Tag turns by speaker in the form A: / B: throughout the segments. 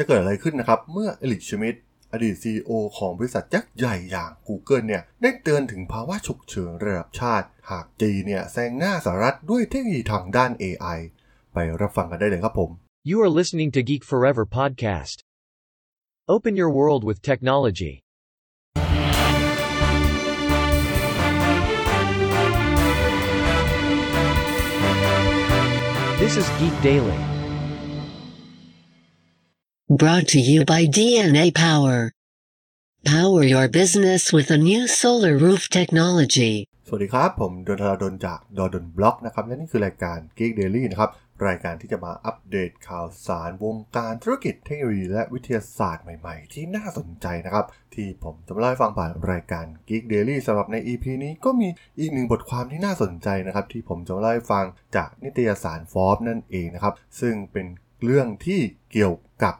A: จะเกิดอะไรขึ้นนะครับ เมื่อเอลิกชมิดอดีต CEO ของบริษัทยักษ์ใหญ่อย่าง Google เนี่ยได้เตือนถึงภาวะฉุกเฉินระดับชาติ หากจีนเนี่ยแซงหน้าสหรัฐด้วยเทคโนโลยีทางด้าน AI ไปรับฟังกันได้เลยครับผม
B: You are listening to Geek Forever podcast. Open your world with technology. This is Geek Daily.
C: Brought to you by DNA Power. Power your business with a new solar roof technology.
A: สวัสดีครับ ผมดนทราดนจากดนบล็อกนะครับ และนี่คือรายการ Geek Daily นะครับ รายการที่จะมาอัปเดตข่าวสารวงการธุรกิจเทคโนโลยีและวิทยาศาสตร์ใหม่ๆ ที่น่าสนใจนะครับ ที่ผมจะมาเล่าให้ฟังผ่านรายการ Geek Daily สำหรับใน EP นี้ก็มีอีกหนึ่งบทความที่น่าสนใจนะครับ ที่ผมจะมาเล่าให้ฟังจากนิตยสาร Forbes นั่นเองนะครับ ซึ่งเป็นเรื่องที่เกี่ยวกับ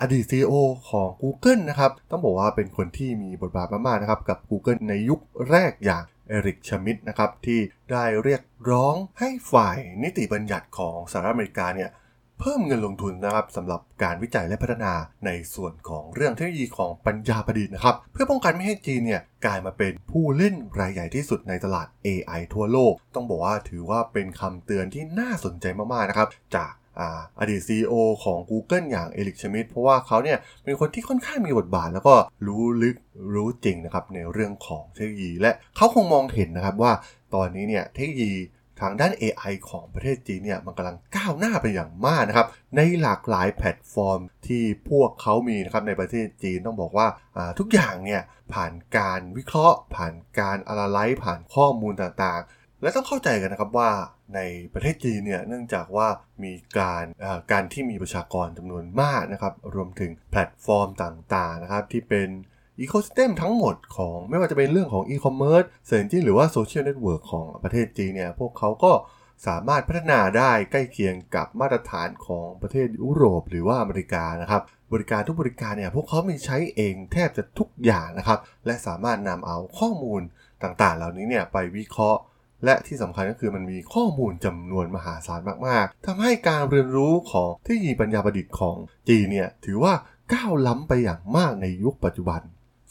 A: อดีต CEO ของ Google นะครับ ต้องบอกว่าเป็นคนที่มีบทบาทมาก ๆ นะครับ กับ Google ในยุคแรกอย่างเอริกชมิดนะครับ ที่ได้เรียกร้องให้ฝ่ายนิติบัญญัติของสหรัฐอเมริกาเนี่ยเพิ่มเงินลงทุนนะครับสำหรับการวิจัยและพัฒนาในส่วนของเรื่องเทคโนโลยีของปัญญาประดิษฐ์นะครับ เพื่อป้องกันไม่ให้จีนเนี่ยกลายมาเป็นผู้เล่นรายใหญ่ที่สุดในตลาด AI ทั่วโลก ต้องบอกว่าถือว่าเป็นคำเตือนที่น่าสนใจมาก ๆ นะครับ จาก อดีต CEO ของ Google อย่าง Eric Schmidt เพราะว่าเขาเนี่ยเป็นคนที่ค่อนข้างมีบทบาท แล้วก็รู้ลึกรู้จริงนะครับในเรื่องของเทคโนโลยี และเขาคงมองเห็นนะครับว่าตอนนี้เนี่ยเทคโนโลยีทางด้าน AI ของประเทศจีนเนี่ยมันกำลังก้าวหน้าไปอย่างมากนะครับ ในหลากหลายแพลตฟอร์มที่พวกเขามีนะครับในประเทศจีนต้องบอกว่าทุกอย่างเนี่ยผ่านการวิเคราะห์ ผ่านการอ n a ไลซ์ผ่านข้อมูลต่างๆ และต้องเข้าใจกันนะครับว่าในประเทศจีนเนี่ยเนื่องจากว่ามีการการที่มีประชากรจำนวนมากนะครับ รวมถึงแพลตฟอร์มต่างๆนะครับที่เป็นอีโค y ิสเต็มทั้งหมดของไม่ว่าจะเป็นเรื่องของอีคอมเมิร์ซ search engine หรือว่าโซเชียลเน็ตเวิร์กของประเทศจีนเนี่ยพวกเขาก็สามารถพัฒนาได้ใกล้เคียงกับมาตรฐานของประเทศยุโรปหรือว่าอเมริกานะครับ บริการทุกบริการเนี่ยพวกเขามีใช้เองแทบจะทุกอย่างนะครับ และสามารถนำเอาข้อมูลต่างๆ เหล่านี้เนี่ยไปวิเคราะห์ และที่สำคัญก็คือมันมีข้อมูลจำนวนมหาศาลมาก ๆทำให้การเรียนรู้ของเทคโนโลยีปัญญาประดิษฐ์ของจีนเนี่ยถือว่าก้าวล้ำไปอย่างมากในยุคปัจจุบัน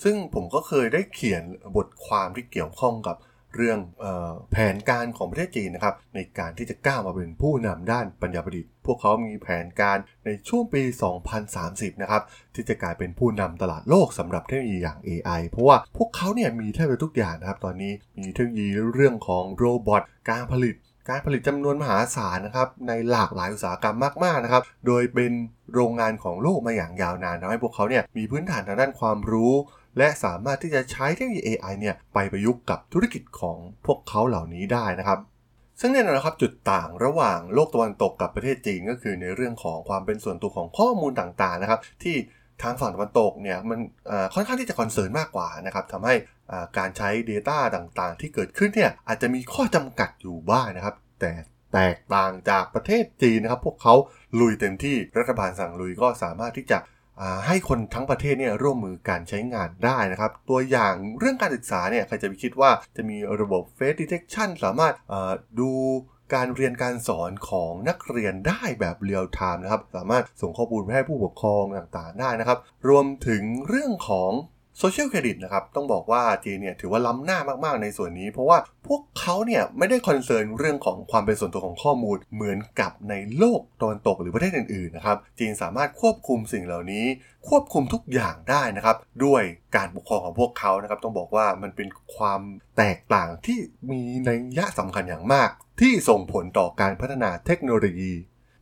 A: ซึ่งผมก็เคยได้เขียนบทความที่เกี่ยวข้องกับ เรื่องออแผนการของประเทศจีนนะครับในการที่จะก้าวมาเป็นผู้นำด้านปัญญาประดิษฐ์ พวกเขามีแผนการในช่วงปี 2030 นะครับที่จะกลายเป็นผู้นำตลาดโลกสำหรับเทคโนโลยีอย่าง AI เพราะว่าพวกเขาเนี่ยมีแทบจะทุกอย่างนะครับตอนนี้มีเทคโนโลยีเรื่องของโรบอทการผลิตการผลิตจำนวนมหาศาลนะครับในหลากหลายอุตสาหกรรมมากๆนะครับ โดยเป็นโรงงานของโลกมาอย่างยาวนานทำให้พวกเขาเนี่ยมีพื้นฐานทางด้านความรู้ และสามารถที่จะใช้เทคโนโลยี AI เนี่ยไปประยุกต์กับธุรกิจของพวกเขาเหล่านี้ได้นะครับ ซึ่งแน่นอนครับจุดต่างระหว่างโลกตะวันตกกับประเทศจีนก็คือในเรื่องของความเป็นส่วนตัวของข้อมูลต่างๆนะครับ ที่ทางฝั่งตะวันตกเนี่ยมันค่อนข้างที่จะคอนเซิร์นมากกว่านะครับทำให้การใช้ Data ต่างๆ ที่เกิดขึ้นเนี่ยอาจจะมีข้อจำกัดอยู่บ้างนะครับ แต่แตกต่างจากประเทศจีนนะครับ พวกเขาลุยเต็มที่รัฐบาลสั่งลุยก็สามารถที่จะ ให้คนทั้งประเทศเนี่ยร่วมมือการใช้งานได้นะครับ ตัวอย่างเรื่องการศึกษาเนี่ยใครจะไปคิดว่าจะมีระบบ Face Detection สามารถดูการเรียนการสอนของนักเรียนได้แบบเรียลไทม์นะครับ สามารถส่งข้อมูลไปให้ผู้ปกครองต่างๆได้นะครับ รวมถึงเรื่องของ social credit นะครับต้องบอกว่าจีนเนี่ยถือว่าล้ำหน้ามากๆในส่วนนี้ เพราะว่าพวกเขาเนี่ยไม่ได้ concern เรื่องของความเป็นส่วนตัวของข้อมูล เหมือนกับในโลกตะวันตกหรือประเทศอื่นๆนะครับจีนสามารถควบคุมสิ่งเหล่านี้ ควบคุมทุกอย่างได้นะครับด้วยการปกครองของพวกเขานะครับต้องบอกว่ามันเป็นความแตกต่างที่มีนัยยะสำคัญอย่างมาก ที่ส่งผลต่อการพัฒนาเทคโนโลยี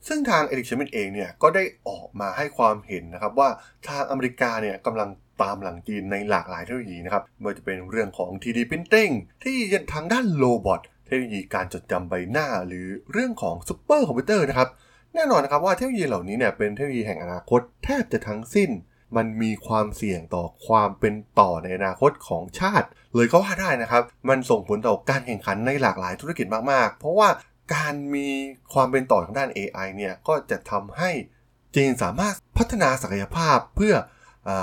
A: ซึ่งทาง Eric Schmidt เองเนี่ยก็ได้ออกมาให้ความเห็นนะครับว่าทางอเมริกาเนี่ยกำลัง ตามหลังจีนในหลากหลายเทคโนโลยีนะครับไม่ว่าจะเป็นเรื่องของ 3D Printing ที่ยังทางด้าน robot เทคโนโลยีการจดจำใบหน้า หรือเรื่องของซูเปอร์คอมพิวเตอร์นะครับแน่นอนนะครับว่าเทคโนโลยีเหล่านี้เนี่ยเป็นเทคโนโลยีแห่งอนาคตแทบจะทั้งสิ้น มันมีความเสี่ยงต่อความเป็นต่อในอนาคตของชาติ เลยก็ว่าได้นะครับ มันส่งผลต่อการแข่งขันในหลากหลายธุรกิจมากๆ เพราะว่าการมีความเป็นต่อทางด้าน AI เนี่ยก็จะทำให้จีนสามารถพัฒนาศักยภาพเพื่อ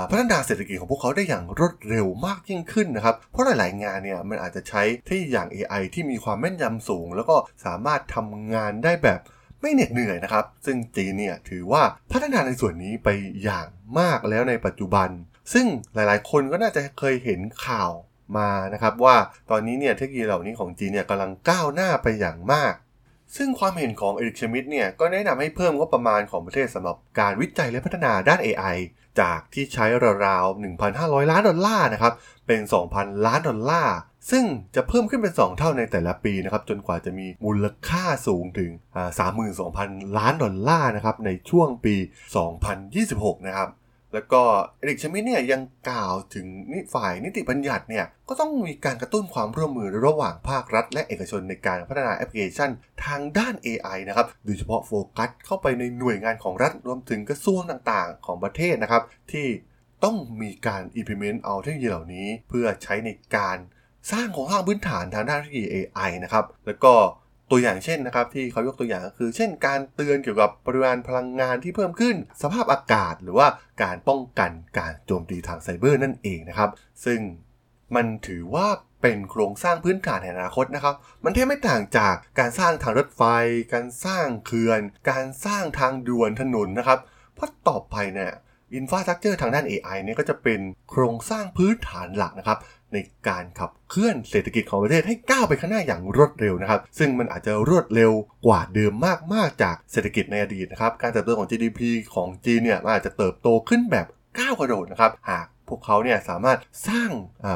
A: พัฒนาเศรษฐกิจของพวกเขาได้อย่างรวดเร็วมากยิ่งขึ้นนะครับ เพราะหลาย ๆ งานเนี่ยมันอาจจะใช้ทคโนโลยีอย่าง AI ที่มีความแม่นยำสูง แล้วก็สามารถทำงานได้แบบไม่เหน็ดเหนื่อยนะครับ ซึ่งจีนเนี่ยถือว่าพัฒนาในส่วนนี้ไปอย่างมากแล้วในปัจจุบัน ซึ่งหลาย ๆ คนก็น่าจะเคยเห็นข่าวมานะครับว่าตอนนี้เนี่ยเทคโนโลยีเหล่านี้ของจีนเนี่ยกำลังก้าวหน้าไปอย่างมาก ซึ่งความเห็นของ Eric Schmidt เนี่ยก็แนะนำให้เพิ่มงบประมาณของประเทศสำหรับการวิจัยและพัฒนาด้าน AI จากที่ใช้ราวๆ 1,500 ล้านดอลลาร์นะครับ เป็น 2,000 ล้านดอลลาร์ ซึ่งจะเพิ่มขึ้นเป็น 2 เท่าในแต่ละปีนะครับ จนกว่าจะมีมูลค่าสูงถึง 32,000 ล้านดอลลาร์นะครับ ในช่วงปี 2026 นะครับ แล้วก็ Eric Schmidt เนี่ยยังกล่าวถึงนิฝ่ายนิติบัญญัติเนี่ยก็ต้องมีการกระตุ้นความร่วมมือระหว่างภาครัฐ และเอกชนในการพัฒนาแอปพลิเคชันทางด้าน AI นะครับโดยเฉพาะโฟกัสเข้าไปในหน่วยงานของรัฐรวมถึงกระทรวงต่างๆ ของประเทศนะครับ ที่ต้องมีการ implement เอาเทคโนโลยีเหล่านี้ เพื่อใช้ในการสร้างของสร้างพื้นฐานทางด้านเทคโนโลยี AI นะครับแล้วก็ ตัวอย่างเช่นนะครับที่เขายกตัวอย่างคือ เช่น การเตือนเกี่ยวกับปริมาณพลังงานที่เพิ่มขึ้น สภาพอากาศหรือว่าการป้องกันการโจมตีทางไซเบอร์นั่นเองนะครับ ซึ่งมันถือว่าเป็นโครงสร้างพื้นฐานในอนาคตนะครับ มันแทบไม่ต่างจากการสร้างทางรถไฟ การสร้างเขื่อน การสร้างทางด่วนถนนนะครับ เพราะต่อไปเนี่ย อินฟาสตรักเจอร์ทางด้าน AI เนี่ยก็จะเป็นโครงสร้างพื้นฐานหลักนะครับ ในการขับเคลื่อนเศรษฐกิจของประเทศให้ก้าวไปข้างหน้าอย่างรวดเร็วนะครับ ซึ่งมันอาจจะรวดเร็วกว่าเดิมมาก ๆ จากเศรษฐกิจในอดีตนะครับ การเติบโตของ GDP ของจีนเนี่ยมันอาจจะเติบโตขึ้นแบบก้าวกระโดดนะครับ หากพวกเขาเนี่ยสามารถสร้าง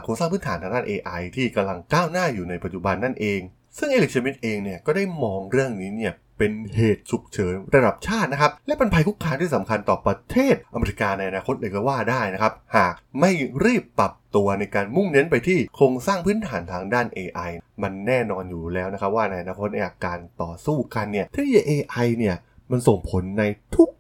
A: โครงสร้างพื้นฐานทางด้าน AI ที่กำลังก้าวหน้าอยู่ในปัจจุบันนั่นเอง ซึ่งเอลิกชมิดเองเนี่ยก็ได้มองเรื่องนี้เนี่ย เป็นเหตุฉุกเฉินระดับชาตินะครับ และเป็นภัยคุกคามที่สำคัญต่อประเทศอเมริกาในอนาคตเลยก็ว่าได้นะครับ หากไม่รีบปรับตัวในการมุ่งเน้นไปที่โครงสร้างพื้นฐานทางด้าน AI มันแน่นอนอยู่แล้วนะครับ ว่าในอนาคตในการต่อสู้กันเนี่ยเทคโนโลยี AI เนี่ยมันส่งผลใน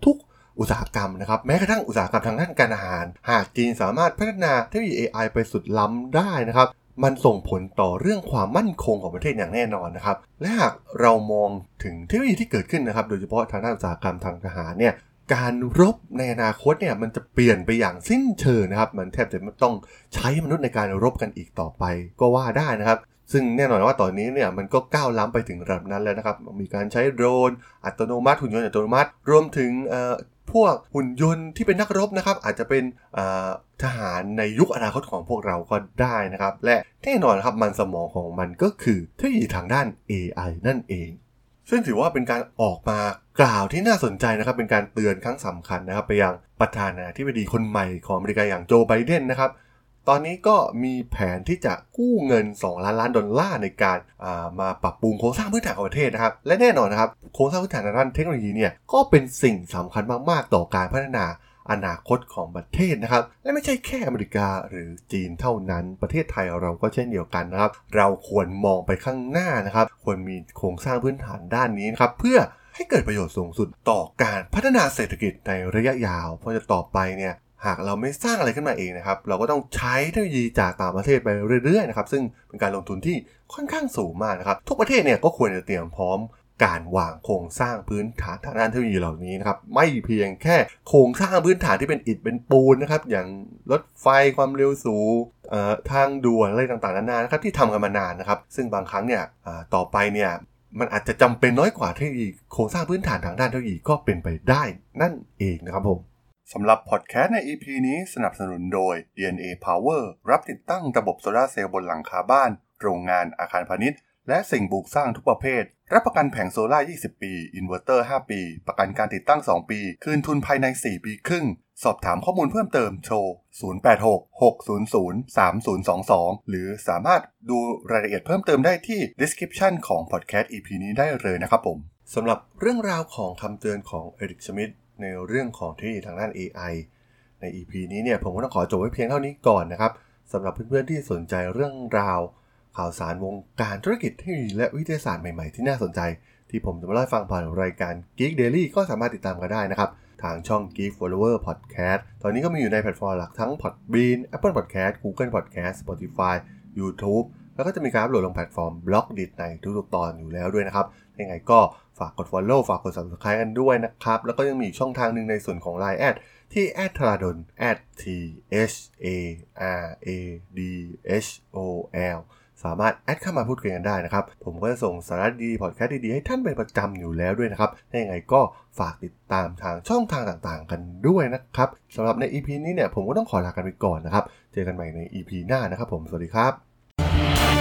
A: ทุกๆอุตสาหกรรมนะครับแม้กระทั่งอุตสาหกรรมทางด้านการอาหาร หากจีนสามารถพัฒนาเทคโนโลยี AI ไปสุดล้ำได้นะครับ มันส่งผลต่อเรื่องความมั่นคงของประเทศอย่างแน่นอนนะครับ และหากเรามองถึงเทคโนโลยีที่เกิดขึ้นนะครับ โดยเฉพาะทางด้านอุตสาหกรรมทางทหารเนี่ยการรบในอนาคตเนี่ยมันจะเปลี่ยนไปอย่างสิ้นเชิงนะครับ มันแทบจะไม่ต้องใช้มนุษย์ในการรบกันอีกต่อไปก็ว่าได้นะครับ ซึ่งแน่นอนว่าตอนนี้เนี่ยมันก็ก้าวล้ำไปถึงระดับนั้นแล้วนะครับ มีการใช้โดรน อัตโนมัติหุ่นยนต์อัตโนมัติ รวมถึง พวกหุ่นยนต์ที่เป็นนักรบนะครับ อาจจะเป็นทหารในยุคอนาคตของพวกเราก็ได้นะครับ และแน่นอนครับมันสมองของมันก็คือเทคโนโลยีทางด้าน AI นั่นเอง ซึ่งถือว่าเป็นการออกมากล่าวที่น่าสนใจนะครับ เป็นการเตือนครั้งสำคัญนะครับ ไปยังประธานาธิบดีคนใหม่ของอเมริกาอย่างโจไบเดนนะครับ ตอนนี้ก็มีแผนที่จะกู้เงิน 2 ล้านล้านดอลลาร์ในการามาปรับปรุงโครงสร้างพื้นฐานของประเทศนะครับ และแน่นอนนะครับโครงสร้างพื้นฐานด้านเทคโนโลยีเนี่ยก็เป็นสิ่งสำคัญมากๆ ต่อการพัฒนาอนาคตของประเทศนะครับ และไม่ใช่แค่อเมริกาหรือจีนเท่านั้นประเทศไทยเราก็เช่นเดียวกันนะครับ เราควรมองไปข้างหน้านะครับ ควรมีโครงสร้างพื้นฐานด้านนี้นะครับเพื่อให้เกิดประโยชน์สูงสุดต่อการพัฒนาเศรษฐกิจในระยะยาว เพราะจะต่อไปเนี่ย หากเราไม่สร้างอะไรขึ้นมาเองนะครับ เราก็ต้องใช้เทคโนโลยีจากต่างประเทศไปเรื่อยๆนะครับ ซึ่งเป็นการลงทุนที่ค่อนข้างสูงมากนะครับ ทุกประเทศเนี่ยก็ควรจะเตรียมพร้อมการวางโครงสร้างพื้นฐานทางด้านเทคโนโลยีเหล่านี้นะครับ ไม่เพียงแค่โครงสร้างพื้นฐานที่เป็นอิฐเป็นปูนนะครับ อย่างรถไฟความเร็วสูงทางด่วนอะไรต่างๆนานานะครับที่ทำกันมานานนะครับ ซึ่งบางครั้งเนี่ยต่อไปเนี่ยมันอาจจะจำเป็นน้อยกว่าเทคโนโลยีโครงสร้างพื้นฐานทางด้านเทคโนโลยีก็เป็นไปได้นั่นเองนะครับผม สำหรับพอดแคสต์ใน EP นี้สนับสนุนโดย DNA Power รับติดตั้งระบบโซลาเซลล์บนหลังคาบ้าน โรงงานอาคารพาณิชย์ และสิ่งปลูกสร้างทุกประเภท รับประกันแผงโซลาร์ 20 ปี อินเวอร์เตอร์ 5 ปี ประกันการติดตั้ง 2 ปี คืนทุนภายใน 4 ปีครึ่ง สอบถามข้อมูลเพิ่มเติมโทร 0866003022 หรือสามารถดูรายละเอียดเพิ่มเติมได้ที่ description ของพอดแคสต์ EP นี้ได้เลยนะครับผมสำหรับเรื่องราวของคำเตือนของ Eric Schmidt ในเรื่องของเทคโนโลยีทางด้าน AI ใน EP นี้เนี่ยผมก็ต้องขอจบไว้เพียงเท่านี้ก่อนนะครับสำหรับเพื่อนๆที่สนใจเรื่องราว ข่าวสารวงการธุรกิจเทคโนโลยีและวิทยาศาสตร์ใหม่ๆ ที่น่าสนใจ ที่ผมจะมาเล่าฟังผ่านรายการ Geek Daily ก็สามารถติดตามกันได้นะครับ ทางช่อง Geek Forever Podcast ตอนนี้ก็มีอยู่ในแพลตฟอร์มหลักทั้ง Podbean Apple Podcast Google Podcast Spotify YouTube แล้วก็จะมีการอัปโหลดลงแพลตฟอร์ม Blockdit ในทุกๆตอนอยู่แล้วด้วยนะครับยังไงก็ฝากกด Follow ฝากกด Subscribe กันด้วยนะครับ แล้วก็ยังมีช่องทางหนึ่งในส่วนของ Line แอดที่แอดทราดน t h a r a d h o l สามารถแอดเข้ามาพูดคุยกันได้นะครับ ผมก็จะส่งสาระดีพอดแคสต์ดีๆ ให้ท่านเป็นประจำอยู่แล้วด้วยนะครับถ้าอย่างไรก็ฝากติดตามทางช่องทางต่างๆ กันด้วยนะครับสำหรับใน EP นี้เนี่ยผมก็ต้องขอลากันไปก่อนนะครับ เจอกันใหม่ใน EP หน้านะครับผม สวัสดีครับ Yeah.